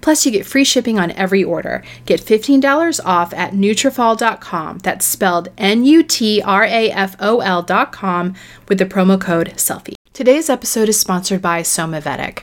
Plus, you get free shipping on every order. Get $15 off at Nutrafol.com. That's spelled N-U-T-R-A-F-O-L.com with the promo code SELFIE. Today's episode is sponsored by Somavedic.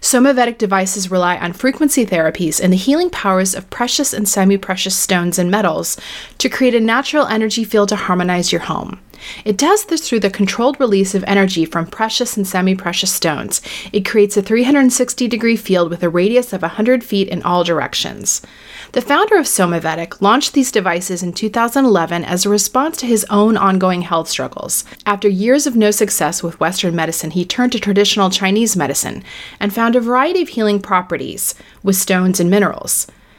Somavedic devices rely on frequency therapies and the healing powers of precious and semi precious stones and metals to create a natural energy field to harmonize your home. It does this through the controlled release of energy from precious and semi precious stones. It creates a 360 degree field with a radius of 100 feet in all directions. The founder of Somavedic launched these devices in 2011 as a response to his own ongoing health struggles. After years of no success with Western medicine, he turned to traditional Chinese medicine and found a variety of healing properties with stones and minerals.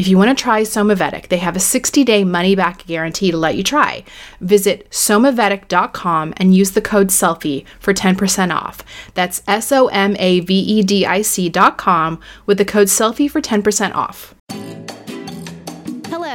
If you want to try Somavedic, they have a 60 day money back guarantee to let you try. Visit somavedic.com and use the code SELFIE for 10% off. That's S O M A V E D I C.com with the code SELFIE for 10% off.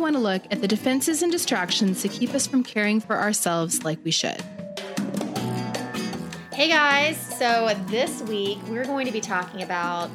want to look at the defenses and distractions to keep us from caring for ourselves like we should. Hey guys, so this week we're going to be talking about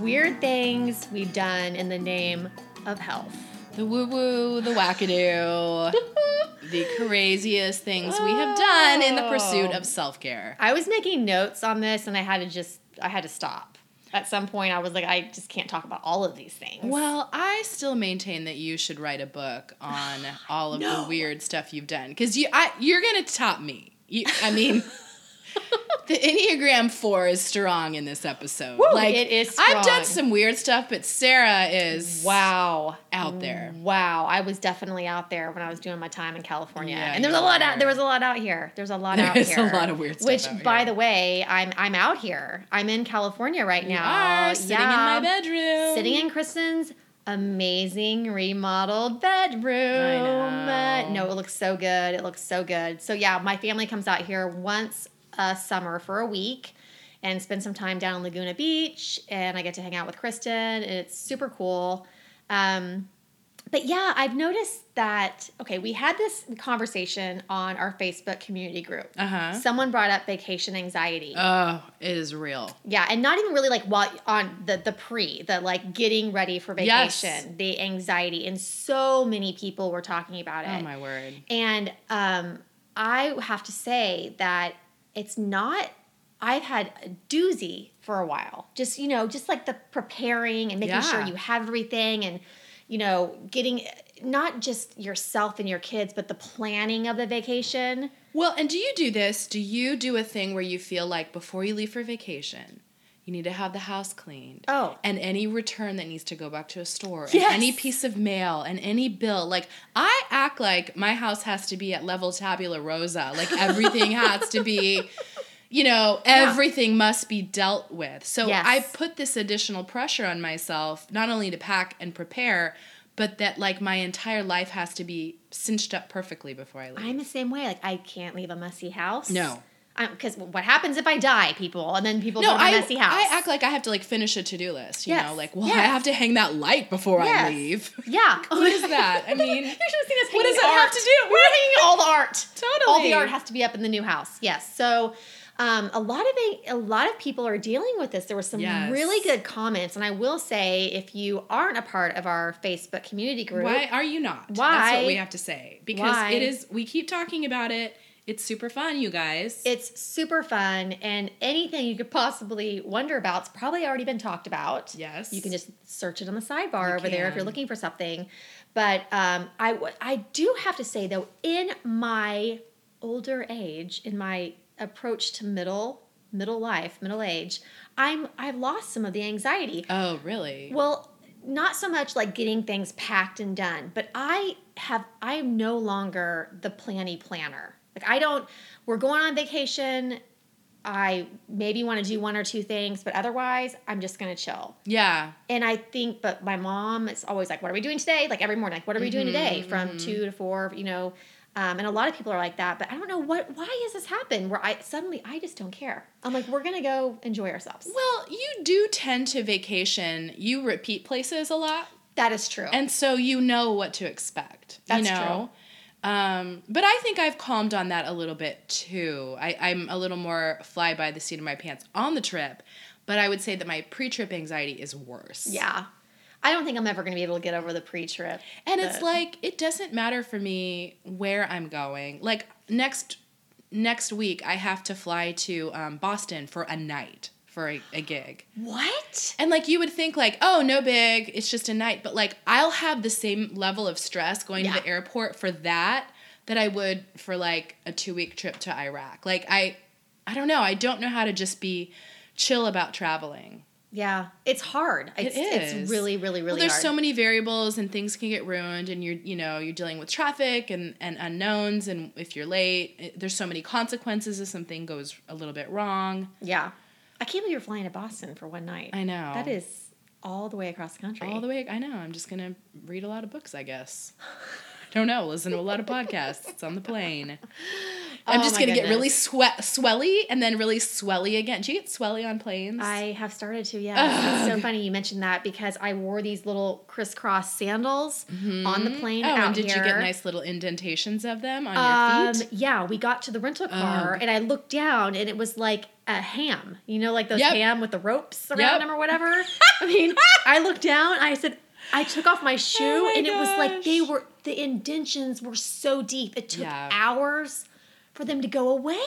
weird things we've done in the name of health. The woo woo, the wackadoo, the craziest things we have done in the pursuit oh. of self care. I was making notes on this and I had to just, I had to stop at some point I was like, I just can't talk about all of these things. Well, I still maintain that you should write a book on all of no. the weird stuff you've done because you, I, you're gonna top me. You, I mean. the Enneagram Four is strong in this episode. Woo, like it is. Strong. I've done some weird stuff, but Sarah is wow out there. Wow, I was definitely out there when I was doing my time in California, yeah, and there's a lot out. There was a lot out here. There's a lot There's out here. There's a lot of weird stuff. Which, by the way, I'm I'm out here. I'm in California right you now. Are, sitting yeah, in my bedroom. Sitting in Kristen's amazing remodeled bedroom. No, it looks so good. It looks so good. So yeah, my family comes out here once a summer for a week and spend some time down in Laguna Beach. And I get to hang out with Kristen. And it's super cool. Um, but yeah, I've noticed that. Okay, we had this conversation on our Facebook community group. Uh huh. Someone brought up vacation anxiety. Oh, it is real. yeah, and not even really like while on the the pre, the like getting ready for Yes. vacation, the anxiety, and so many people were talking about it. Oh my word. And um, I have to say that it's not. I've had a doozy for a while. Just you know, just like the preparing and making sure you have everything, and you know, getting not just yourself and your kids, but the planning of the vacation. Well, and do you do this? Do you do a thing where you feel like before you leave for vacation, you need to have the house cleaned? Oh. And any return that needs to go back to a store, Yes. any piece of mail, and any bill. Like, I act like my house has to be at level tabula rosa. Like, everything has to be, you know, everything must be dealt with. So Yes. I put this additional pressure on myself, not only to pack and prepare, but that, like, my entire life has to be cinched up perfectly before I leave. I'm the same way. Like I can't leave a messy house. No. Because what happens if I die, people, and then people No, live in I, a messy house? I act like I have to like finish a to do list. You Yes, know, like well, yes. I have to hang that light before I leave. Yeah. What is that? I mean, you should have seen us what does that have to do? We're hanging all the art. Totally. All the art has to be up in the new house. Yes. So um, a lot of a, a lot of people are dealing with this. There were some Yes. really good comments, and I will say, if you aren't a part of our Facebook community group, Why are you not? Why? That's what we have to say because Why? it is. We keep talking about it. It's super fun, you guys. it's super fun, and anything you could possibly wonder about's probably already been talked about. Yes. You can just search it on the sidebar You over there if you're looking for something. But um, I, w- I do have to say, though, in my older age, in my approach to middle middle life, middle age, I'm I've lost some of the anxiety. oh, really? Well, not so much like getting things packed and done, but I have I am no longer the planny planner. Like I don't we're going on vacation. I maybe want to do one or two things, but otherwise I'm just gonna chill. yeah. And I think, but my mom is always like, "What are we doing today?" Like every morning, like, "What are we doing today?" From two to four, you know. Um, and a lot of people are like that, but I don't know what. Why has this happened? Where I suddenly I just don't care. I'm like, we're gonna go enjoy ourselves. Well, you do tend to vacation. You repeat places a lot. That is true. and so you know what to expect. That's you know? Um, but I think I've calmed on that a little bit too. I, I'm a little more fly by the seat of my pants on the trip, but I would say that my pre-trip anxiety is worse. yeah, I don't think I'm ever gonna be able to get over the pre-trip. and it's like it doesn't matter for me where I'm going. Like next next week, I have to fly to um, Boston for a night for a, a gig. what? And like you would think like, oh, no big, it's just a night, but like I'll have the same level of stress going Yeah. to the airport for that that I would for like a 2-week trip to Iraq. Like I I don't know, I don't know how to just be chill about traveling. Yeah, it's hard. It's, is. It's really, really, really well, there's hard. so many variables and things can get ruined and you're you know, you're dealing with traffic and and unknowns and if you're late, it- there's so many consequences if something goes a little bit wrong. yeah, I can't believe you're flying to Boston for one night. I know. That is all the way across the country. All the way. I know. I'm just gonna read a lot of books. I guess. I don't know. Listen to a lot of podcasts on the plane. I'm Oh just gonna get really sweat, swelly, and then really swelly again. Do you get swelly on planes? I have started to, yeah. It's so funny you mentioned that because I wore these little crisscross sandals on the plane oh, and did you get nice little indentations of them on Um, your feet? yeah, we got to the rental car Ugh. and I looked down and it was like a ham. You know, like those Yep. ham with the ropes around Yep. them or whatever. I mean, I looked down, I said, I took off my shoe Oh my and it was like they were, the indentions were so deep. It took Yeah. hours for them to go away.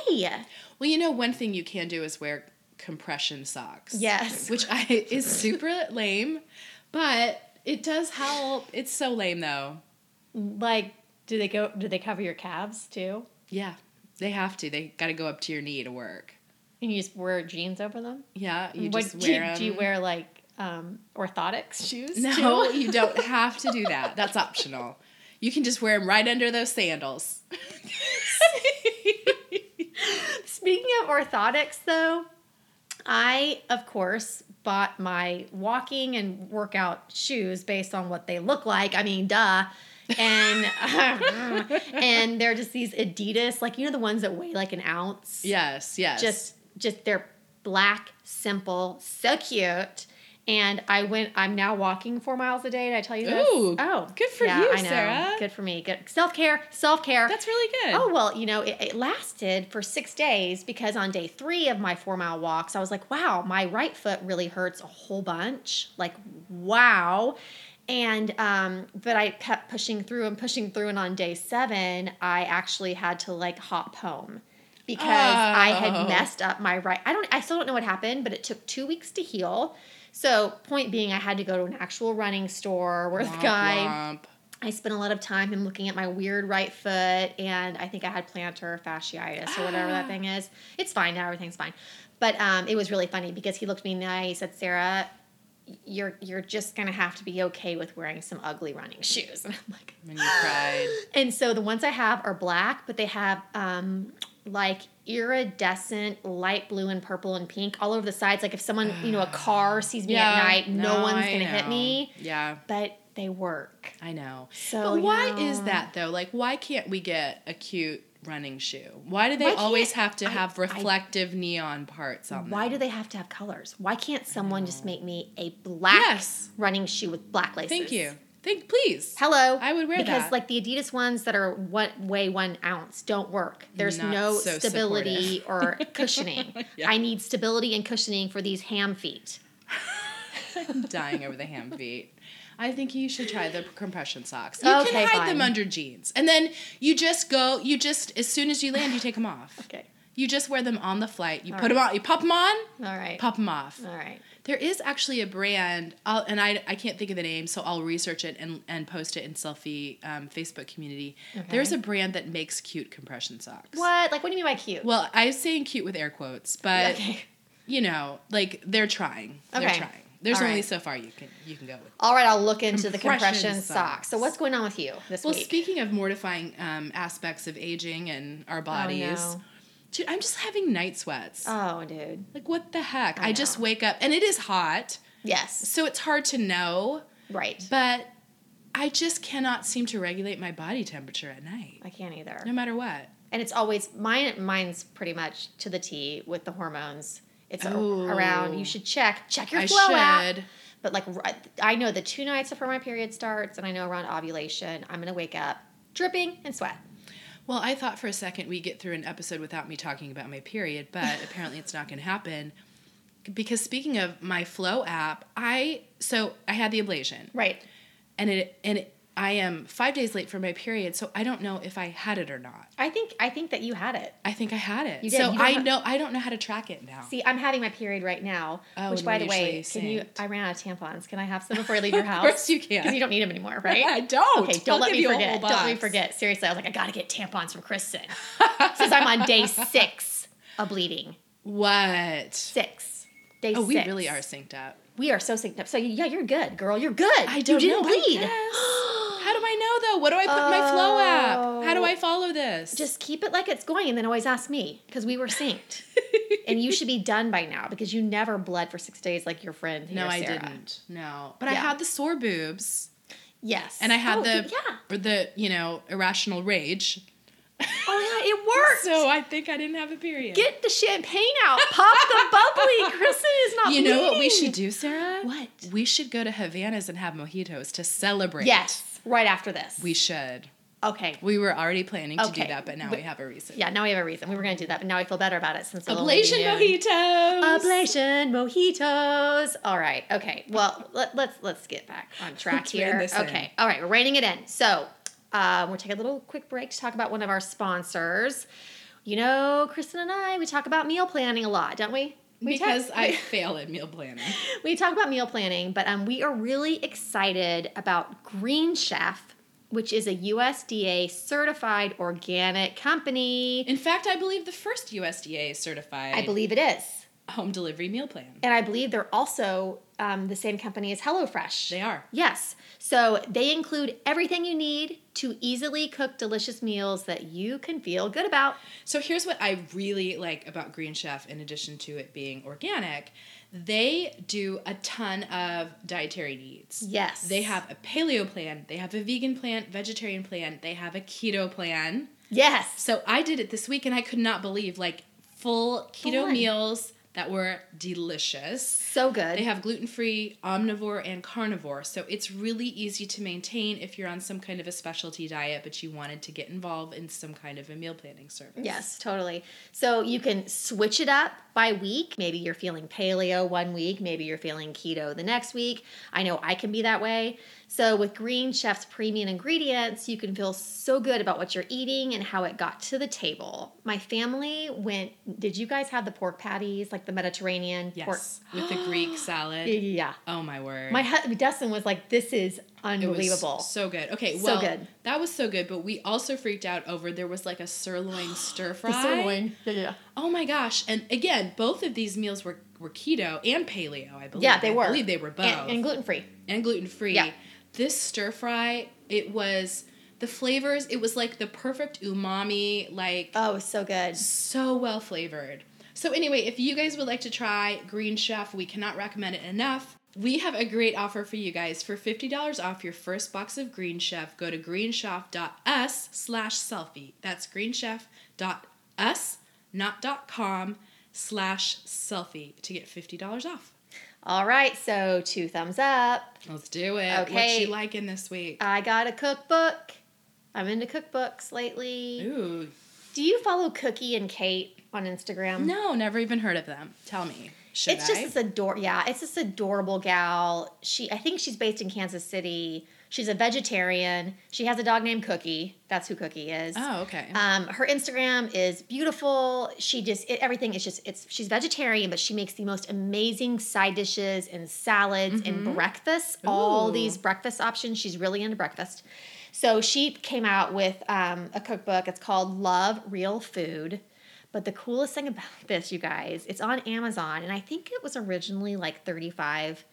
Well, you know, one thing you can do is wear compression socks. Yes. Which I is super lame, but it does help. It's so lame though. Like, do they go, do they cover your calves too? Yeah, they have to. They got to go up to your knee to work. And you just wear jeans over them? Yeah, you What- just do, wear them. do you wear like um, orthotics shoes? No, you don't have to do that. That's optional. You can just wear them right under those sandals. Speaking of orthotics, though, I, of course, bought my walking and workout shoes based on what they look like. I mean, duh. And and they're just these Adidas, like you know the ones that weigh like an ounce. yes, yes. Just just they're black, simple, so cute. And I went. I'm now walking four miles a day. Did I tell you this? Ooh, oh, good for you, I know. Sarah. Good for me. Good self care. Self care. That's really good. Oh well, you know, it, it lasted for six days because on day three of my four mile walks, I was like, wow, my right foot really hurts a whole bunch. Like, wow. And um, but I kept pushing through and pushing through, and on day seven, I actually had to like hop home because I Oh. had messed up my right. I don't. I still don't know what happened, but it took two weeks to heal. So, point being, I had to go to an actual running store where the guy. womp. I spent a lot of time him looking at my weird right foot, and I think I had plantar fasciitis or whatever that Ah. thing is. It's fine now; everything's fine. But um, it was really funny because he looked me and I said, "Sarah, you're you're just gonna have to be okay with wearing some ugly running shoes." And I'm like, When you cried. and so the ones I have are black, but they have um, like iridescent light blue and purple and pink all over the sides. Like if someone, you know, a car sees me at night, no, one's I gonna hit me. Yeah, But they work. I know. So, but why know- is that though? Like, why can't we get a cute running shoe? Why do they Why always can't- have to I- have reflective neon parts on Why them? do they have to have colors? Why can't someone just make me a black Yes. running shoe with black laces? Thank you. Think, please. Hello. I would wear because that. Because like the Adidas ones that are what weigh one ounce don't work. There's Not no so stability or cushioning. Yeah. I need stability and cushioning for these ham feet. I'm dying over the ham feet. I think you should try the compression socks. You Okay, can hide them under jeans, and then you just go. You just as soon as you land, you take them off. Okay. You just wear them on the flight. You All put them on. You pop them on. All right. Pop them off. All right. There is actually a brand, I'll, and I, I can't think of the name, so I'll research it and, and post it in Selfie um, Facebook community. Okay. There's a brand that makes cute compression socks. What? Like what do you mean by cute? Well, I'm saying cute with air quotes, but okay. you know, like they're trying. Okay. They're trying. There's All only right. so far you can you can go with. All right, I'll look into the Compression compression socks. socks. So what's going on with you this Well, week? Well, speaking of mortifying um, aspects of aging and our bodies, Oh, no. Dude, I'm just having night sweats. Oh, dude. like what the heck? I I, just wake up and it is hot, Yes. so it's hard to know. Right. But I just cannot seem to regulate my body temperature at night, I can't either. no matter what. And it's always mine. Mine's pretty much to the T with the hormones. It's around. You should check check your I flow app. But like I know the two nights before my period starts, and I know around ovulation, I'm gonna wake up dripping and sweat. Well, I thought for a second we'd get through an episode without me talking about my period, but apparently it's not going to happen. Because speaking of my Flo app, I so I had the ablation, Right. and it and it, I am five days late for my period, so I don't know if I had it or not. I think I think that you had it. I think I had it. You did. So You I have- know I don't know how to track it now. See, I'm having my period right now. Oh, which, by the way, can you? I ran out of tampons. Can I have some before I leave your house? Of course you can. Because you don't need them anymore, right? I don't. Okay, don't I'll let me forget. Don't let me forget. Seriously, I was like, I gotta get tampons from Kristen. Since I'm on day six of bleeding. What? Six. Day Oh, we really are synced up. We are so synced up. So yeah, you're good, girl. You're good. I don't you didn't know. Bleed. How do I know though? What do I put in my Flo app? How do Oh. I follow this? Just keep it like it's going, and then always ask me because we were synced. and you should be done by now because you never bled for six days like your friend. no, here, I Sarah. didn't. No, but I had the sore boobs, Yes, and I had Oh, the yeah. or the you know irrational rage. Oh yeah, it worked. So I think I didn't have a period. Get the champagne out. Pop the bubbly. Kristen is not. you know what we should do, Sarah? What? We should go to Havana's and have mojitos to celebrate. Yes, right after this. we should. okay. We were already planning to Okay. do that, but now But- we have a reason. Yeah, now we have a reason. We were going to do that, but now I feel better about it since Ablation mojitos. Ablation mojitos. All right. Okay. Well, let, let's let's get back on track Let's here. this in. Okay. All right. We're reining it in. So uh, we're taking a little quick break to talk about one of our sponsors. You know, Kristen and I, we talk about meal planning a lot, don't we? We talk- Because I fail at meal planning. we talk about meal planning, but um, we are really excited about Green Chef, which is a USDA certified organic company. In fact, I believe the first USDA certified I believe it is. Home delivery meal plan. And I believe they're also um, the same company as HelloFresh. They are. Yes. So they include everything you need to easily cook delicious meals that you can feel good about. So here's what I really like about Green Chef, in addition to it being organic. They do a ton of dietary needs. Yes. They have a paleo plan, they have a vegan plan, vegetarian plan, they have a keto plan. Yes. So I did it this week and I could not believe like full keto Fun. meals, that were delicious. So good. They have gluten free, omnivore, and carnivore. So it's really easy to maintain if you're on some kind of a specialty diet, but you wanted to get involved in some kind of a meal planning service. Yes, totally. So you can switch it up by week. Maybe you're feeling paleo one week, maybe you're feeling keto the next week. I know I can be that way. So with Green Chef's premium ingredients, you can feel so good about what you're eating and how it got to the table. My family went, did you guys have the pork patties, like the Mediterranean pork? With the Greek salad. Yeah. Oh my word. My husband Dustin was like, "This is It was unbelievable." so good. Okay, So good. that was so good, but we also freaked out over there was like a sirloin stir fry. Sirloin. Yeah, yeah. Oh my gosh! And again, both of these meals were were keto and paleo. I believe. Yeah, they were. I believe they were both And, and gluten free. and gluten free. Yeah. This stir fry, it was the flavors. It was like the perfect umami, like Oh, it was so good. so well flavored. So anyway, if you guys would like to try Green Chef, we cannot recommend it enough. We have a great offer for you guys. For $50 off your first box of Green Chef, go to greenchef.us slash selfie. That's greenchef.us, not dot .com, slash selfie to get $50 off. All right, so two thumbs up. Let's do it. What's Okay. she liking this week? I got a cookbook. I'm into cookbooks lately. Ooh. Do you follow Cookie and Kate on Instagram? No, never even heard of them. Tell me. Should it's I? just this ador yeah, it's this adorable gal. She I think she's based in Kansas City. She's a vegetarian. She has a dog named Cookie. That's who Cookie is. oh, okay. Um, her Instagram is beautiful. She just it, everything is just it's she's vegetarian, but she makes the most amazing side dishes and salads and breakfasts. All these breakfast options. She's really into breakfast. So she came out with um, a cookbook. It's called Love Real Food. But the coolest thing about this, you guys, it's on Amazon, and I think it was originally like thirty-five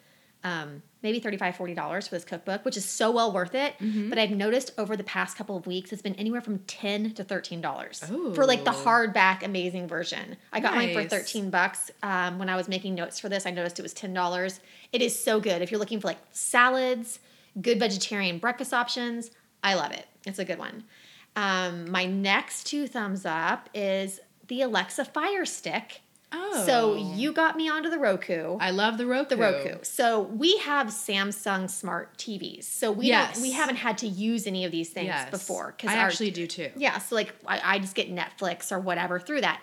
um, maybe $35, $40 for this cookbook, which is so well worth it. Mm-hmm. But I've noticed over the past couple of weeks, it's been anywhere from 10 to $13 Ooh. for like the hardback amazing version. I got mine for 13 bucks. Um, when I was making notes for this, I noticed it was $10. It is so good. If you're looking for like salads, good vegetarian breakfast options, I love it. It's a good one. Um, my next two thumbs up is the Alexa Fire Stick. oh. So you got me onto the Roku I love the Roku. the Roku. So we have Samsung smart TVs. So we Yes. don't we haven't had to use any of these things Yes. before I actually do too. yeah. So like I, I just get Netflix or whatever through that.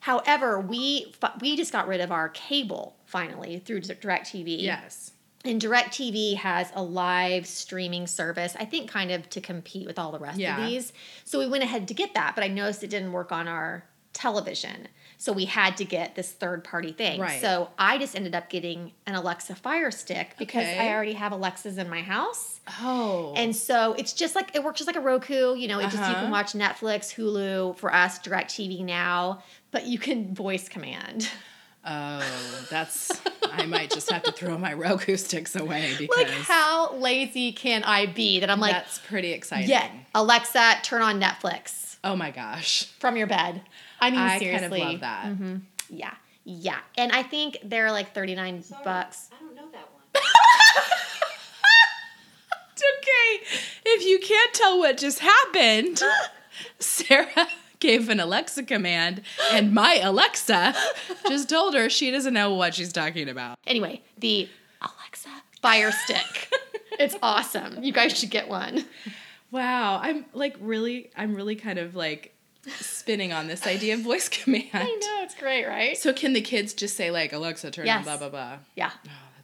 However, we we just got rid of our cable finally through DirecTV. Yes. And DirecTV has a live streaming service, I think kind of to compete with all the rest Yeah. of these. So we went ahead to get that, but I noticed it didn't work on our television. So we had to get this third party thing. Right. So I just ended up getting an Alexa Fire Stick because Okay. I already have Alexas in my house. Oh. And so it's just like it works just like a Roku. You know, it just you Uh-huh. can watch Netflix, Hulu for us, DirecTV now, but you can voice command. oh, that's. I might just have to throw my Roku sticks away because like how lazy can I be that I'm like, that's pretty exciting. yeah, Alexa, turn on Netflix Oh my gosh. from your bed. I mean, I seriously. kind of love that. Mm-hmm. Yeah, yeah, and I think they're like thirty nine bucks. I don't know that one. It's okay. If you can't tell what just happened, Sarah gave an Alexa command, and my Alexa just told her she doesn't know what she's talking about. Anyway, the Alexa Fire Stick. it's awesome. You guys should get one. Wow, I'm like really, I'm really kind of like spinning on this idea of voice command. I know it's great, right? So can the kids just say like Alexa turn on Yes. blah blah blah? Yeah. Oh,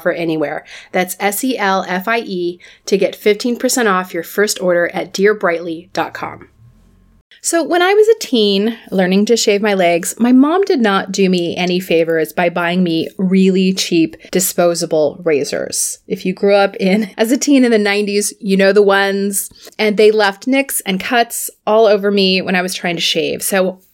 anywhere. That's S E L F I E to get 15% off your first order at dearbrightly.com. So, when I was a teen learning to shave my legs, my mom did not do me any favors by buying me really cheap disposable razors. If you grew up in as a teen in the 90s, you know the ones, and they left nicks and cuts all over me when I was trying to shave. So,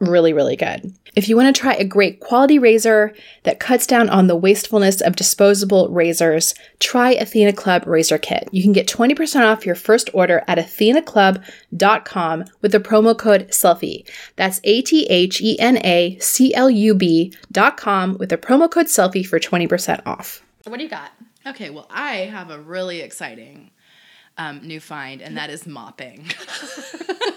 really, really good. If you want to try a great quality razor that cuts down on the wastefulness of disposable razors, try Athena Club Razor Kit. You can get 20% off your first order at athenaclub.com with the promo code SELFIE. That's A T H E N A C L U B.com with the promo code SELFIE for 20% off. What do you got? Okay, well, I have a really exciting um, new find, and that is mopping.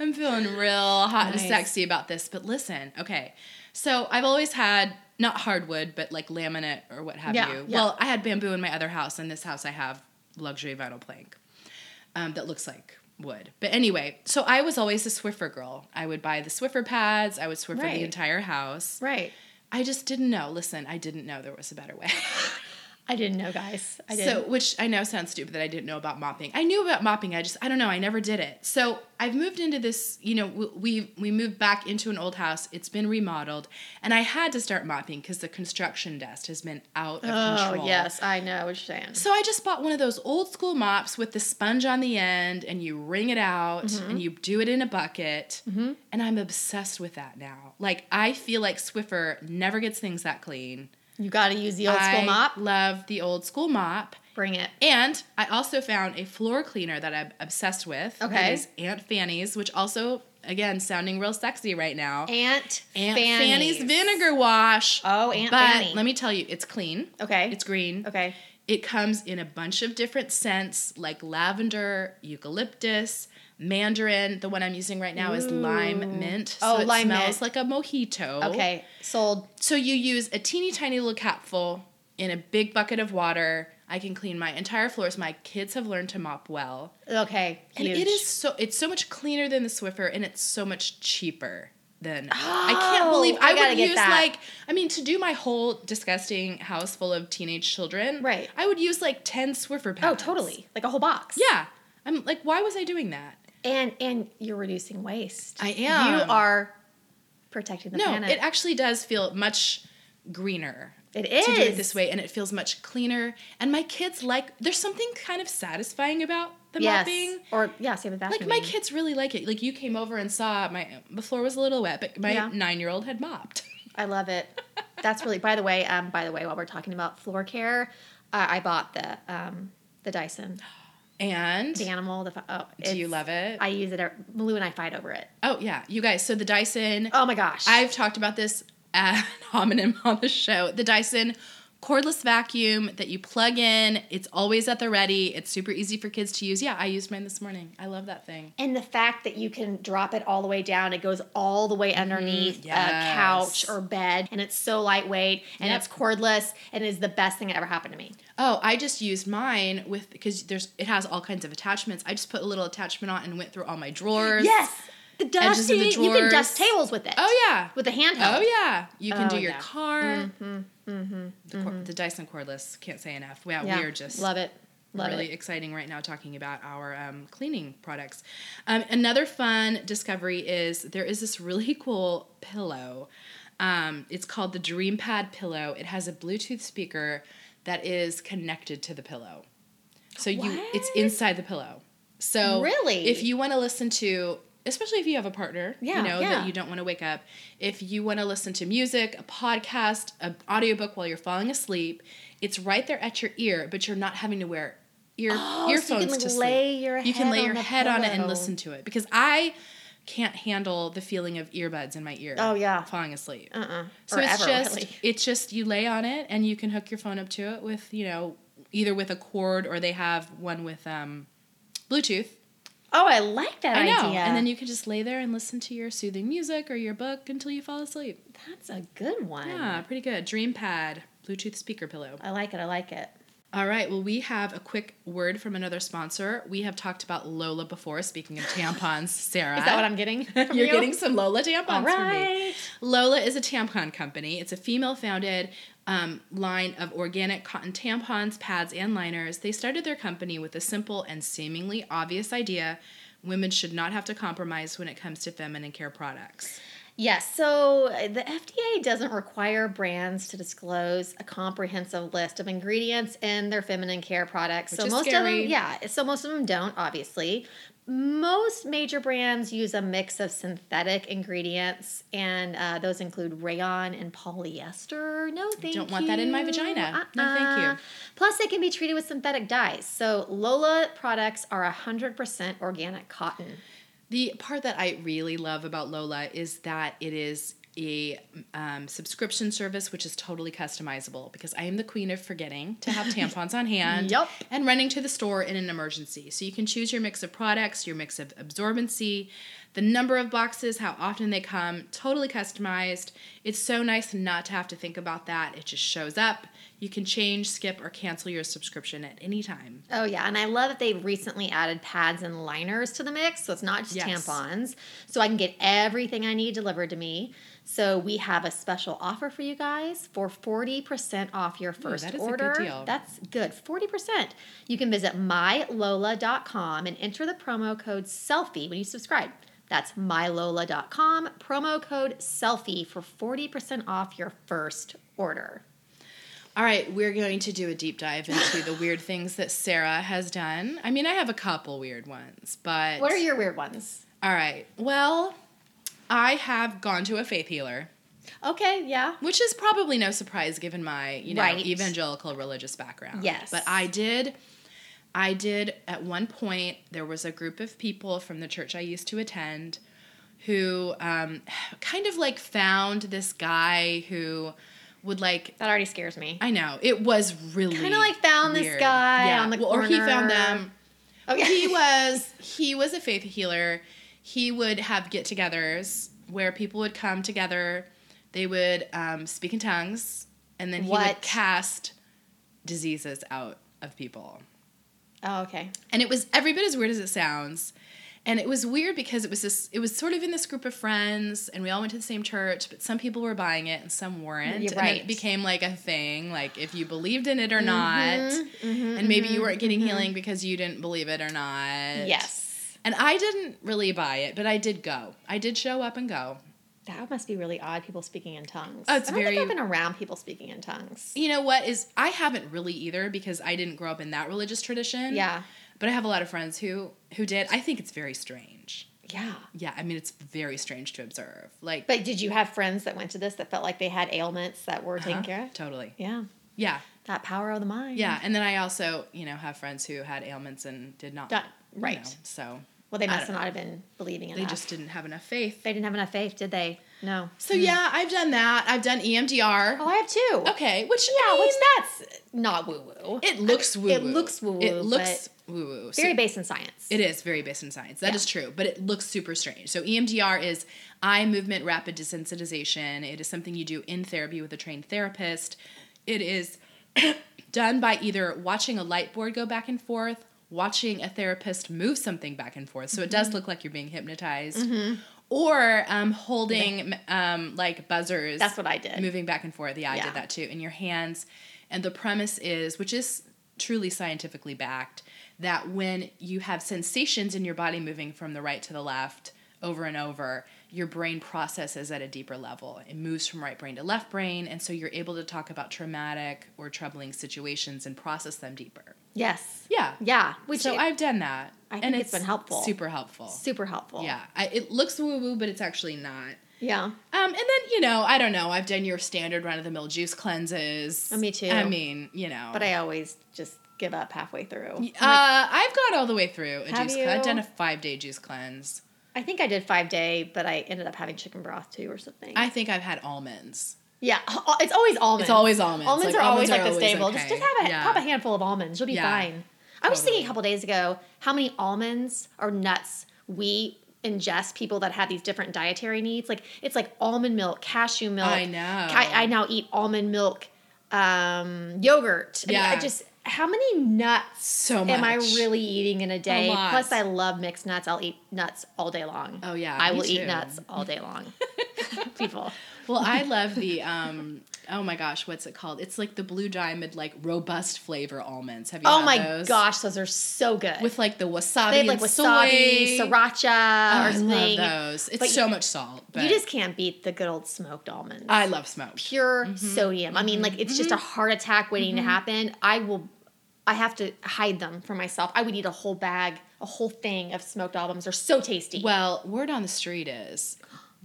I'm feeling real hot Nice. and sexy about this, but listen, okay. So I've always had not hardwood, but like laminate or what have Yeah, you. yeah. Well, I had bamboo in my other house, and this house I have luxury vinyl plank um, that looks like wood. But anyway, so I was always a Swiffer girl. I would buy the Swiffer pads. I would Swiffer Right. the entire house. Right. I just didn't know. Listen, I didn't know there was a better way. I didn't know, guys. I So, didn't. which I know sounds stupid that I didn't know about mopping. I knew about mopping. I just, I don't know. I never did it. So I've moved into this. You know, we we moved back into an old house. It's been remodeled, and I had to start mopping because the construction dust has been out of oh, control. yes. I know what you're saying. So I just bought one of those old school mops with the sponge on the end, and you wring it out, Mm-hmm. and you do it in a bucket. And I'm obsessed with that now. Like I feel like Swiffer never gets things that clean. You got to use the old school I mop. Love the old school mop. Bring it. And I also found a floor cleaner that I'm obsessed with. Okay. That is Aunt Fanny's, which also, again, sounding real sexy right now. Aunt, Aunt Fanny's. Fanny's vinegar wash. Oh, Aunt but Fanny. let me tell you, it's clean. Okay. It's green. Okay. It comes in a bunch of different scents like lavender, eucalyptus, mandarin. The one I'm using right now is lime mint. Oh, so it lime smells mint. like a mojito. Okay. Sold. So you use a teeny tiny little capful in a big bucket of water. I can clean my entire floors. My kids have learned to mop well. Okay. huge. And it is so it's so much cleaner than the Swiffer and it's so much cheaper than I can't believe Oh, I I, would use that. like I mean to do my whole disgusting house full of teenage children. Right. I would use like 10 Swiffer pads. Oh, totally. Like a whole box. Yeah. I'm like why was I doing that? And and you're reducing waste. I am. You are protecting the no, planet. it actually does feel much greener. It is. To do it this way and it feels much cleaner and my kids like there's something kind of satisfying about the yes. mopping. Or yeah, same with Like my kids really like it. Like you came over and saw my the floor was a little wet, but my Yeah. nine year old had mopped. I love it. That's really. By the way, um, by the way, while we're talking about floor care, uh, I bought the um, the Dyson, And the animal. The oh, do you love it? I use it. every- Lou and I fight over it. oh yeah, you guys. So the Dyson. Oh my gosh! I've talked about this ad hominem on the show. The Dyson cordless vacuum that you plug in. It's always at the ready. It's super easy for kids to use. Yeah, I used mine this morning. I love that thing. and the fact that you can drop it all the way down, it goes all the way underneath Mm-hmm. yes. a couch or bed, and it's so lightweight and Yep. it's cordless, and is the best thing that ever happened to me. Oh, I just used mine with because there's it has all kinds of attachments. I just put a little attachment on and went through all my drawers. Yes, the Edges of dusting. the You can dust tables with it. Oh yeah. with a handheld. Oh yeah, you can Oh, do your yeah. car. The, cor- the Dyson cordless can't say enough. Wow, Yeah, we are just love it. Love really it. exciting right now talking about our um, cleaning products. Um, another fun discovery is there is this really cool pillow. Um, it's called the Dream Pad pillow. It has a Bluetooth speaker that is connected to the pillow. So you it's inside the pillow. So Really? if you want to listen to especially if you have a partner, Yeah, you know, yeah. that you don't want to wake up. If you want to listen to music, a podcast, an audiobook while you're falling asleep, it's right there at your ear, but you're not having to wear ear Oh, so you earphones can to lay sleep. your you can lay on your head on it and listen to it because I can't handle the feeling of earbuds in my ear. Oh, yeah. falling asleep. Uh-uh. So Or it's ever, just really. it's just you lay on it and you can hook your phone up to it with you know either with a cord or they have one with um, Bluetooth. Oh, I like that I know, idea. and then you can just lay there and listen to your soothing music or your book until you fall asleep. That's a good one. Yeah, pretty good. Dream pad, Bluetooth speaker pillow. I like it. I like it. All right, well, we have a quick word from another sponsor. We have talked about Lola before. Speaking of tampons, Sarah, Is that what I'm getting? You're you? getting some Lola tampons All from me. Lola is a tampon company. It's a female founded um, line of organic cotton tampons, pads, and liners. They started their company with a simple and seemingly obvious idea women should not have to compromise when it comes to feminine care products. Yes, so uh, the FDA doesn't require brands to disclose a comprehensive list of ingredients in their feminine care products. Which so most scary. of them, yeah, so most of them don't, obviously. Most major brands use a mix of synthetic ingredients, and uh, those include rayon and polyester. No, thank you. Don't want that in my vagina. No, thank you. Uh-uh. Plus, they can be treated with synthetic dyes. So, Lola products are 100% organic cotton. The part that I really love about Lola is that it is a um, subscription service which is totally customizable because I am the queen of forgetting to have tampons on hand Yup. and running to the store in an emergency. So you can choose your mix of products, your mix of absorbency, the number of boxes, how often they come, totally customized. It's so nice not to have to think about that. It just shows up. You can change, skip, or cancel your subscription at any time. Oh yeah, and I love that they've recently added pads and liners to the mix, so it's not just Yes. tampons. So I can get everything I need delivered to me. So we have a special offer for you guys for 40% off your first that is a good order. deal. That's good. 40%. You can visit mylola.com and enter the promo code selfie when you subscribe. That's mylola.com, promo code selfie for 40% off your first order. All right, we're going to do a deep dive into the weird things that Sarah has done. I mean, I have a couple weird ones, but What are your weird ones? All right. Well, I have gone to a faith healer, Okay, yeah. which is probably no surprise given my, you know, Right. evangelical religious background. Yes. But I did I did at one point there was a group of people from the church I used to attend who um, kind of like found this guy who would like That already scares me. I know it was really Kinda like found this weird. guy on the well, or he found them. Oh, yeah. he was he was a faith healer. He would have get-togethers where people would come together. They would um, speak in tongues, and then he would cast diseases out of people. Oh, okay. And it was every bit as weird as it sounds. And it was weird because it was this it was sort of in this group of friends and we all went to the same church, but some people were buying it and some weren't. And right. it became like a thing, like if you believed in it or Mm-hmm, not. Mm-hmm, and maybe you mm-hmm, weren't getting mm-hmm. healing because you didn't believe it or not. Yes. And I didn't really buy it, but I did go. I did show up and go. That must be really odd. People speaking in tongues. Oh, it's I don't very- think I've been around people speaking in tongues. You know what is I haven't really either because I didn't grow up in that religious tradition. Yeah. But I have a lot of friends who who did. I think it's very strange. Yeah. Yeah, I mean it's very strange to observe. Like But did you have friends that went to this that felt like they had ailments that were taken Uh-huh, care of? Totally. Yeah. Yeah. That power of the mind. Yeah. And then I also, you know, have friends who had ailments and did not. Done. you Right. know, so Well, they must don't have been believing in it. they just didn't have enough faith. they didn't have enough faith, did they? No. So hmm. yeah, I've done that. I've done EMDR. Oh, I have two. Okay, which Yeah, I mean, which that's not woo woo. it looks woo. It looks woo-woo, It looks woo woo. very based in science. It is very based in science. That Yeah. is true, but it looks super strange. So EMDR is eye movement rapid desensitization. It is something you do in therapy with a trained therapist. It is done by either watching a light board go back and forth, watching a therapist move something back and forth. So it Mm-hmm. does look like you're being hypnotized. Or um, holding um, like buzzers. That's what I did. Moving back and forth. Yeah, I Yeah. did that too. In your hands. And the premise is, which is truly scientifically backed, that when you have sensations in your body moving from the right to the left over and over, your brain processes at a deeper level. It moves from right brain to left brain. And so you're able to talk about traumatic or troubling situations and process them deeper. Yes. Yeah. Yeah. Which so it- I've done that. I and think it's been helpful. Super helpful. super helpful. Yeah. I, it looks woo woo, but it's actually not. Yeah. Um, and then you know, I don't know. I've done your standard run of the mill juice cleanses. Oh, me too. I mean, you know, But I always just give up halfway through. I'm uh, like, I've gone all the way through a juice. Cleanse. I've done a five day juice cleanse. I think I did five day, but I ended up having chicken broth too or something. I think I've had almonds. Yeah, it's always almonds. It's always almonds. Almonds Like, are always almonds like the always staple. Just, okay. just have a Yeah. pop a handful of almonds. You'll be Yeah. fine. I was thinking a couple days ago how many almonds or nuts we ingest people that have these different dietary needs. Like it's like almond milk, cashew milk. I know. I, I now eat almond milk, um, yogurt. I mean, I Yeah. just how many nuts So much. am I really eating in a day? lot. Plus, I love mixed nuts. I'll eat nuts all day long. Oh, yeah, I will eat nuts all day long. People. Well, I love the um. Oh my gosh, what's it called? It's like the blue diamond, like robust flavor almonds. Have you? Oh had my those? gosh, those are so good. With like the wasabi they have like wasabi, soy. sriracha, Oh, or I love those. It's But so much salt. But You just can't beat the good old smoked almonds. I love smoke. Pure Mm-hmm. sodium. I mean, like it's just a heart attack waiting to happen. I will. I have to hide them from myself. I would eat a whole bag, a whole thing of smoked almonds. They're so tasty. Well, word on the street is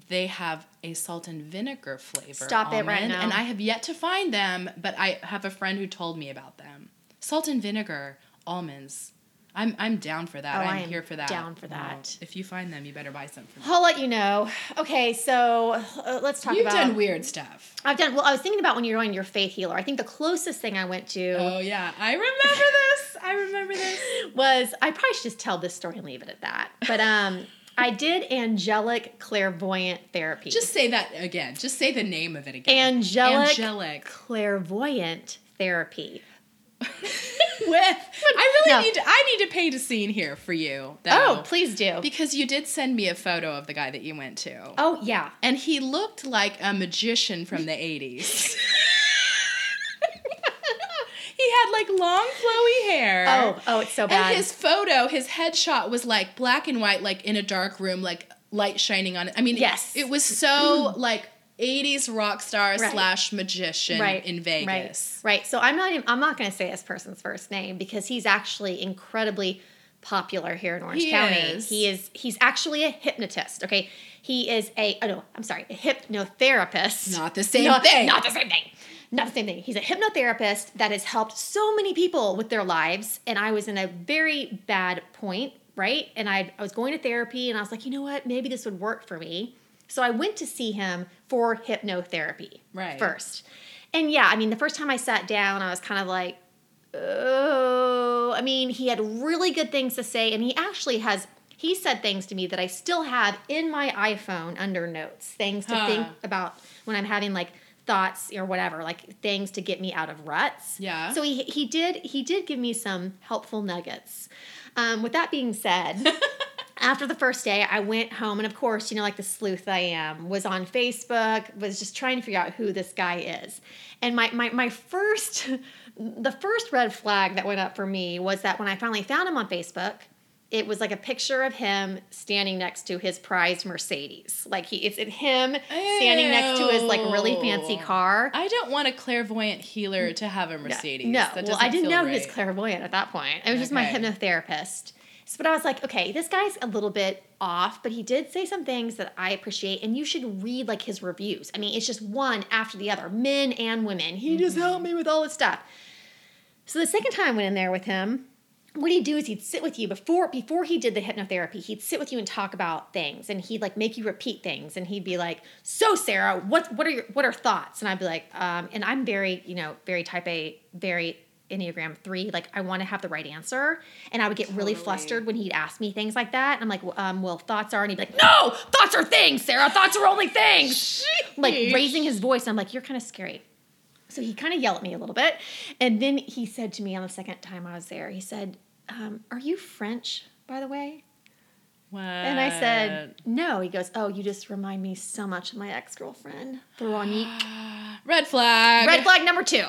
they have a salt and vinegar flavor. Stop it right almond, now. And I have yet to find them, but I have a friend who told me about them. Salt and vinegar almonds. I'm I'm down for that. Oh, I'm I am here for that. down for Well, that. if you find them, you better buy some for me. I'll let you know. Okay, so uh, let's talk You've about. done weird stuff. I've done. Well, I was thinking about when you're doing your faith healer. I think the closest thing I went to Oh yeah, I remember this. I remember this. was I probably should just tell this story and leave it at that. But um, I did angelic clairvoyant therapy. Just say that again. Just say the name of it again. angelic, Angelic. clairvoyant therapy. With I really No. need to. I need to paint a scene here for you. Though, Oh, please do. Because you did send me a photo of the guy that you went to. oh yeah. And he looked like a magician from the 80s. he had like long flowy hair. Oh oh, it's so bad. And his photo, his headshot was like black and white, like in a dark room, like light shining on it. I mean, Yes. it was so like 80s rock star Right. slash magician right in Vegas. Right. Right. So I'm not. Even, I'm not going to say this person's first name because he's actually incredibly popular here in Orange He County. is. He is. He's actually a hypnotist. Okay. He is a. Oh no. I'm sorry. A hypnotherapist. Not the same Not- thing. Not the same thing. Not the same thing. He's a hypnotherapist that has helped so many people with their lives. And I was in a very bad point, right? And I, I was going to therapy and I was like, you know what? Maybe this would work for me. So I went to see him for hypnotherapy Right. first. And yeah, I mean, the first time I sat down, I was kind of like, oh, I mean, he had really good things to say. And he actually has, he said things to me that I still have in my iPhone under notes, things to Huh. think about when I'm having like thoughts or whatever, like things to get me out of ruts. Yeah. So he he did he did give me some helpful nuggets. Um, with that being said, after the first day, I went home, and of course, you know, like the sleuth I am, was on Facebook, was just trying to figure out who this guy is. And my my my first, the first red flag that went up for me was that when I finally found him on Facebook, it was like a picture of him standing next to his prized Mercedes. Like he, it's him standing next to his like really fancy car. I don't want a clairvoyant healer to have a Mercedes. No, That well, I didn't know he was clairvoyant at that point. It was just my hypnotherapist. So, but I was like, okay, this guy's a little bit off, but he did say some things that I appreciate, and you should read like his reviews. I mean, it's just one after the other, men and women. He just mm-hmm. helped me with all this stuff. So the second time I went in there with him, what he'd do is he'd sit with you before before he did the hypnotherapy. He'd sit with you and talk about things, and he'd like make you repeat things, and he'd be like, "So Sarah, what what are your what are thoughts?" And I'd be like, um, and I'm very you know very type A, very Enneagram three. Like I want to have the right answer, and I would get really flustered when he'd ask me things like that. And I'm like, well, um, well, thoughts are, and he'd be like, "No, thoughts are things, Sarah. Thoughts are only things." like raising his voice. I'm like, "You're kind of scary." So he kind of yelled at me a little bit. And then he said to me on the second time I was there, he said, um, Are you French, by the way? What? And I said, No. He goes, Oh, you just remind me so much of my ex girlfriend, Veronique. red flag. Red flag number two.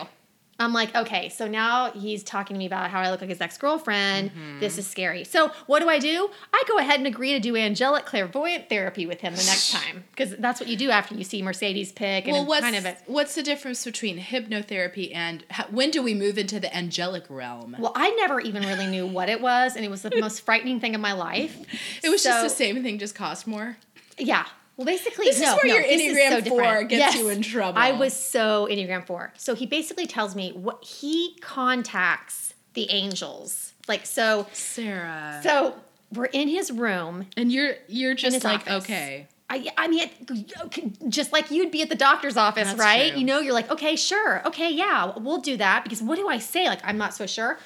I'm like, okay, so now he's talking to me about how I look like his ex girlfriend. Mm-hmm. This is scary. So, what do I do? I go ahead and agree to do angelic clairvoyant therapy with him the next time because that's what you do after you see Mercedes pick Well, what's kind of a. what's the difference between hypnotherapy and how, when do we move into the angelic realm? Well, I never even really knew what it was, and it was the most frightening thing of my life. it was just the same thing, just cost more. Yeah. Well, basically, This is where no, your Enneagram so different. 4 gets you in trouble. I was so Enneagram 4. So he basically tells me what he contacts the angels. Like, so, Sarah. so we're in his room. and you're you're just like office. okay. I, I mean, it- just like you'd be at the doctor's office, That's right? true. You know, you're like, okay, sure, okay, yeah, we'll do that. Because what do I say? Like, I'm not so sure.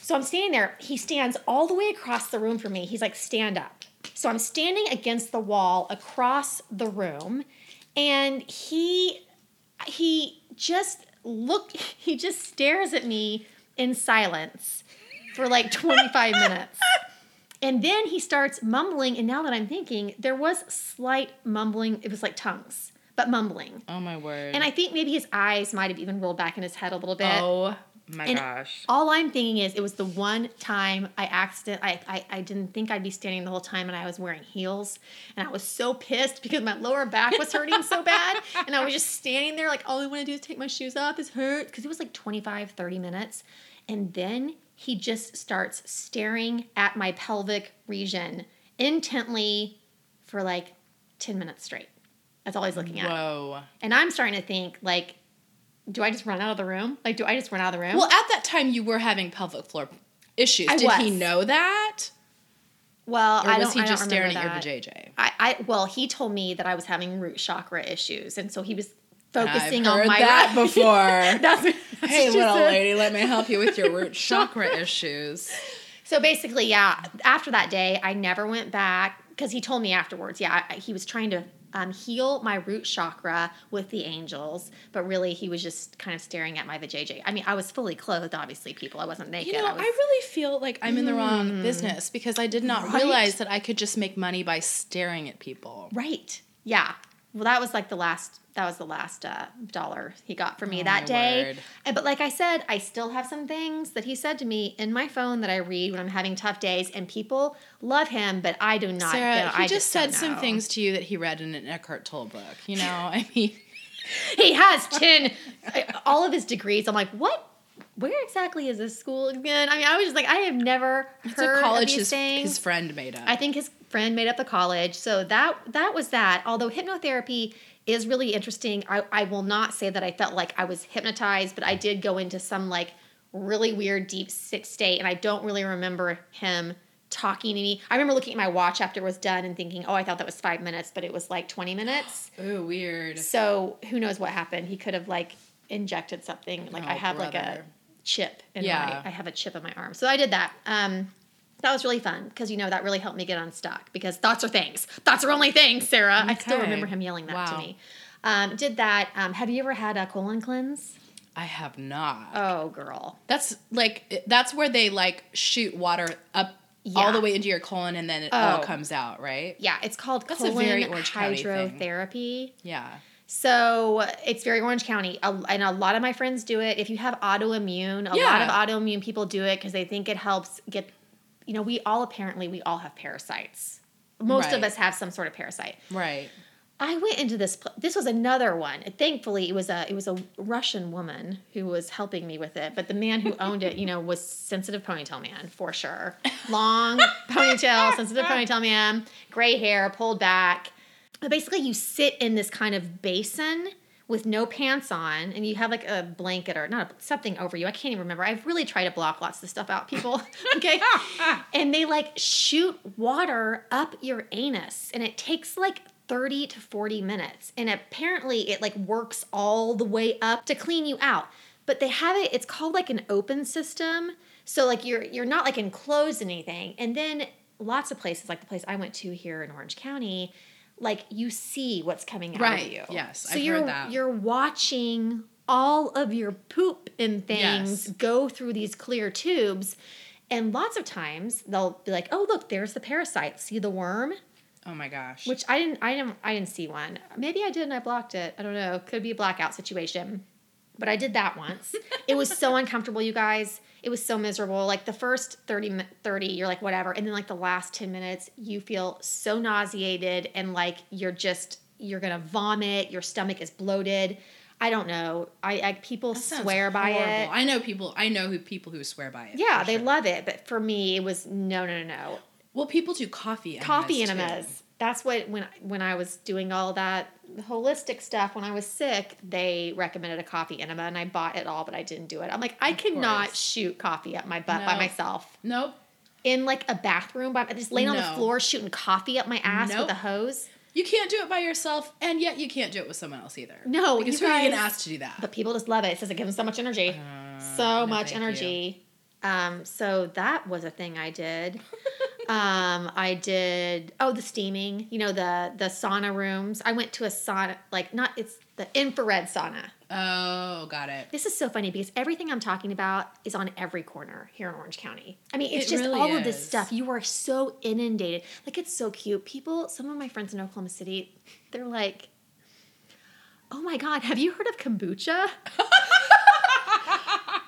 So I'm standing there. He stands all the way across the room from me. He's like, stand up. So I'm standing against the wall across the room, and he he just look. He just stares at me in silence for like 25 minutes. And then he starts mumbling, and now that I'm thinking, there was slight mumbling. It was like tongues, but mumbling. Oh my word. And I think maybe his eyes might have even rolled back in his head a little bit. oh my And gosh. All I'm thinking is it was the one time I accident I, I I didn't think I'd be standing the whole time and I was wearing heels and I was so pissed because my lower back was hurting so bad and I was just standing there like all I want to do is take my shoes off this hurt because it was like 25 30 minutes and then he just starts staring at my pelvic region intently for like 10 minutes straight. That's all he's looking at. Whoa. And I'm starting to think like do I just run out of the room? Like, do I just run out of the room? Well, at that time you were having pelvic floor issues. I Did he know that? Well, Or I was don't. he I don't just staring remember at your that. vajayjay? I, I well, he told me that I was having root chakra issues, and so he was I've focusing heard on my that before. that's, that's hey, little said. lady, let me help you with your root chakra issues. So basically, yeah. After that day, I never went back because he told me afterwards. Yeah, he was trying to um, heal my root chakra with the angels, but really he was just kind of staring at my vajayjay. I mean, I was fully clothed, obviously. People, I wasn't naked. You know, I I, really feel like I'm in the wrong business because I did not Right? realize that I could just make money by staring at people. Right. Yeah. Well, that was like the last. That was the last uh, dollar he got for me Oh, that day. And, but like I said, I still have some things that he said to me in my phone that I read when I'm having tough days, and people love him, but I do not. Sarah, know. he I just, don't said some things to you that he read in an Eckhart Tolle book. You know, I mean, He has ten, all of his degrees. I'm like, what? Where exactly is this school again? I mean, I was just like, I have never it's heard a college of these his, things. his friend made up. I think his friend made up the college. So that that was that. Although hypnotherapy is really interesting, I, I will not say that I felt like I was hypnotized, but I did go into some like really weird deep sick state, and I don't really remember him talking to me. I remember looking at my watch after it was done and thinking, oh, I thought that was five minutes, but it was like twenty minutes. Ooh, weird. So who knows what happened? He could have like injected something. Like I Oh, have like a chip in Yeah. my I have a chip in my arm. So I did that. Um that was really fun because you know that really helped me get unstuck because thoughts are things. Thoughts are only things, Sarah. I still remember him yelling that to me. Um, did that. Um, have you ever had a colon cleanse? I have not. Oh, girl. That's like that's where they like shoot water up all the way into your colon and then it all Oh. comes out, right? Yeah, it's called That's colon very Orange County thing. hydrotherapy. Yeah. So it's very Orange County, and a lot of my friends do it. If you have autoimmune, a lot of autoimmune people do it because they think it helps get. You know, we all apparently we all have parasites. Most of us have some sort of parasite. Right. I went into this. pl- This was another one. Thankfully, it was a it was a Russian woman who was helping me with it. But the man who owned it, you know, was sensitive ponytail man for sure. Long ponytail, sensitive ponytail man, gray hair, pulled back. But basically, you sit in this kind of basin with no pants on, and you have like a blanket or not a, something over you. I can't even remember. I've really tried to block lots of stuff out, people. okay, and they like shoot water up your anus, and it takes like 30 to 40 minutes. And apparently it like works all the way up to clean you out. But they have it, it's called like an open system. So like you're you're not like enclosed in anything. And then lots of places, like the place I went to here in Orange County, like you see what's coming out Right. of you. Yes, So I've you're heard that. you're watching all of your poop and things Yes. go through these clear tubes. And lots of times they'll be like, "Oh, look, there's the parasite. See the worm?" Oh my gosh. Which I didn't I didn't I didn't see one. Maybe I did and I blocked it. I don't know. Could be a blackout situation. But I did that once. it was so uncomfortable, you guys. It was so miserable. Like the first 30 30 you're like whatever and then like the last 10 minutes you feel so nauseated and like you're just you're going to vomit, your stomach is bloated. I don't know. I, I people swear by it. I know people. I know who people who swear by it. Yeah, they sure. love it, but for me it was no no no no. Well, people do coffee. Enemas coffee too. That's what when when I was doing all that holistic stuff when I was sick, they recommended a coffee enema and I bought it all, but I didn't do it. I'm like, I Of cannot course. shoot coffee up my butt by myself Nope. in like a bathroom, by just laying on the floor shooting coffee up my ass Nope. with a hose. You can't do it by yourself, and yet you can't do it with someone else either. No, because you who are you guys- gonna ask to do that? But people just love it. It says it gives them so much energy. Uh, so no, much you. energy. Um, so that was a thing I did. um, I did oh the steaming, you know the the sauna rooms. I went to a sauna like not it's the infrared sauna. Oh, got it. This is so funny because everything I'm talking about is on every corner here in Orange County. I mean, it's It just really all of this stuff. You are so inundated. Like it's so cute. People, some of my friends in Oklahoma City, they're like, "Oh my god, have you heard of kombucha?"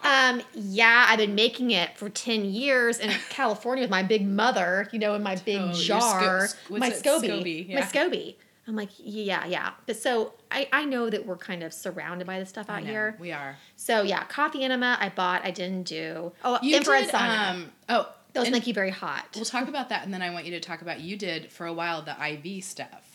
um, yeah, I've been making it for 10 years in California with my big mother, you know, in my big Oh, jar. sco- my it? SCOBY. SCOBY, My. SCOBY. I'm like, yeah, yeah. But so I, I know that we're kind of surrounded by this stuff out here. we are. So yeah, coffee enema I bought, I didn't do. Oh, You infrared did, sauna. Um, oh, Those make you very hot. We'll talk about that, and then I want you to talk about you did for a while the IV stuff.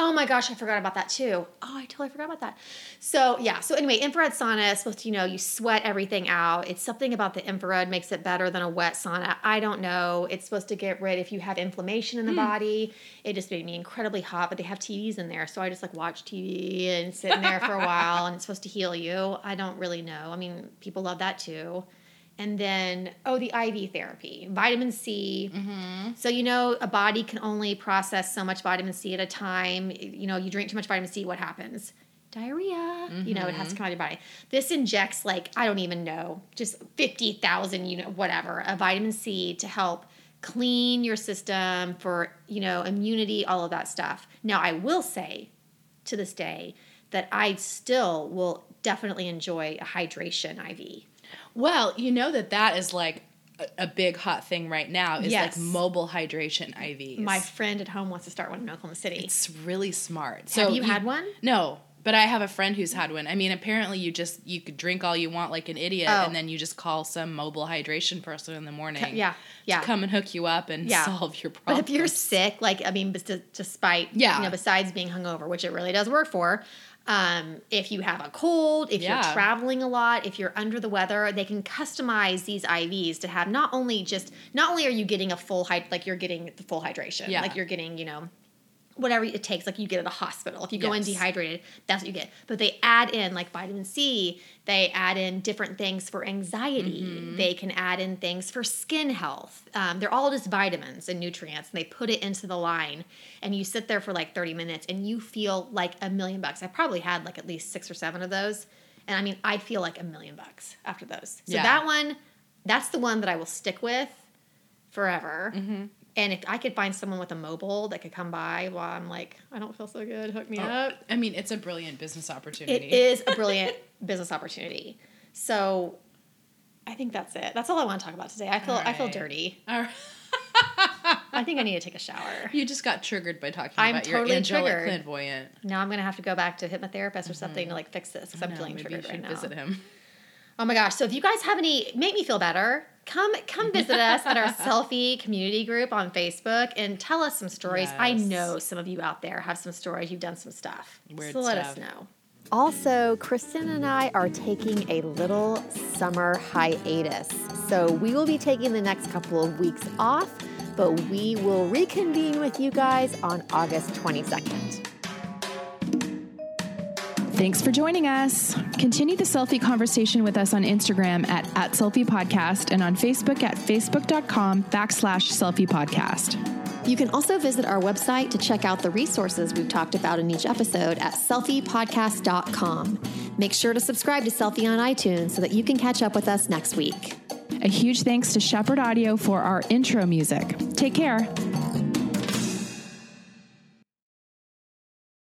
Oh my gosh, I forgot about that too. Oh, I totally forgot about that. So yeah, so anyway, infrared sauna is supposed to, you know, you sweat everything out. It's something about the infrared makes it better than a wet sauna. I don't know. It's supposed to get rid if you have inflammation in Hmm. the body. It just made me incredibly hot, but they have TVs in there, so I just like watch TV and sit in there for a while, and it's supposed to heal you. I don't really know. I mean, people love that too. And then, oh, the IV therapy, vitamin C. Mm-hmm. So, you know, a body can only process so much vitamin C at a time. You know, you drink too much vitamin C, what happens? Diarrhea. You know, it has to come out of your body. This injects, like, I don't even know, just 50,000, you know, whatever, a vitamin C to help clean your system for, you know, immunity, all of that stuff. Now, I will say to this day that I still will definitely enjoy a hydration IV. Well, you know that that is like a, a big hot thing right now. Is Yes. like mobile hydration IVs. My friend at home wants to start one in Oklahoma City. it's really smart. So Have you had one? No, but I have a friend who's had one. I mean, apparently you just you could drink all you want like an idiot, Oh. and then you just call some mobile hydration person in the morning. yeah, yeah. To come and hook you up and Yeah. solve your problem. But if you're sick, like I mean, despite Yeah. you know, besides being hungover, which it really does work for, um, if you have a cold, if Yeah. you're traveling a lot, if you're under the weather, they can customize these IVs to have not only just not only are you getting a full hyd like you're getting the full hydration, Yeah. like you're getting you know whatever it takes. Like you get at a hospital. If you go in dehydrated, that's what you get. But they add in like vitamin C. They add in different things for anxiety. Mm-hmm. They can add in things for skin health. Um, they're all just vitamins and nutrients. And they put it into the line, and you sit there for like thirty minutes, and you feel like a million bucks. I probably had like at least six or seven of those, and I mean, I feel like a million bucks after those. So Yeah. that one, that's the one that I will stick with forever. Mm-hmm. And if I could find someone with a mobile that could come by while I'm like, I don't feel so good, hook Oh. me up. I mean, it's a brilliant business opportunity. It is a brilliant business opportunity. So I think that's it. That's all I want to talk about today. I feel I feel dirty. Right. I think I need to take a shower. You just got triggered by talking about it. I'm about totally your angelic triggered. clairvoyant. Now I'm gonna have to go back to hit my therapist or something to mm-hmm. like fix this because I'm feeling maybe triggered you right should now. visit him. Oh my gosh! So if you guys have any, make me feel better. Come come visit us at our selfie community group on Facebook and tell us some stories. I know some of you out there have some stories. You've done some stuff. Weird so let us know. Also, Kristen and I are taking a little summer hiatus. So we will be taking the next couple of weeks off, but we will reconvene with you guys on August 22nd. Thanks for joining us. Continue the selfie conversation with us on Instagram at, at selfie podcast and on Facebook at facebook.com backslash selfie podcast. You can also visit our website to check out the resources we've talked about in each episode at selfiepodcast.com. Make sure to subscribe to Selfie on iTunes so that you can catch up with us next week. A huge thanks to Shepherd Audio for our intro music. Take care.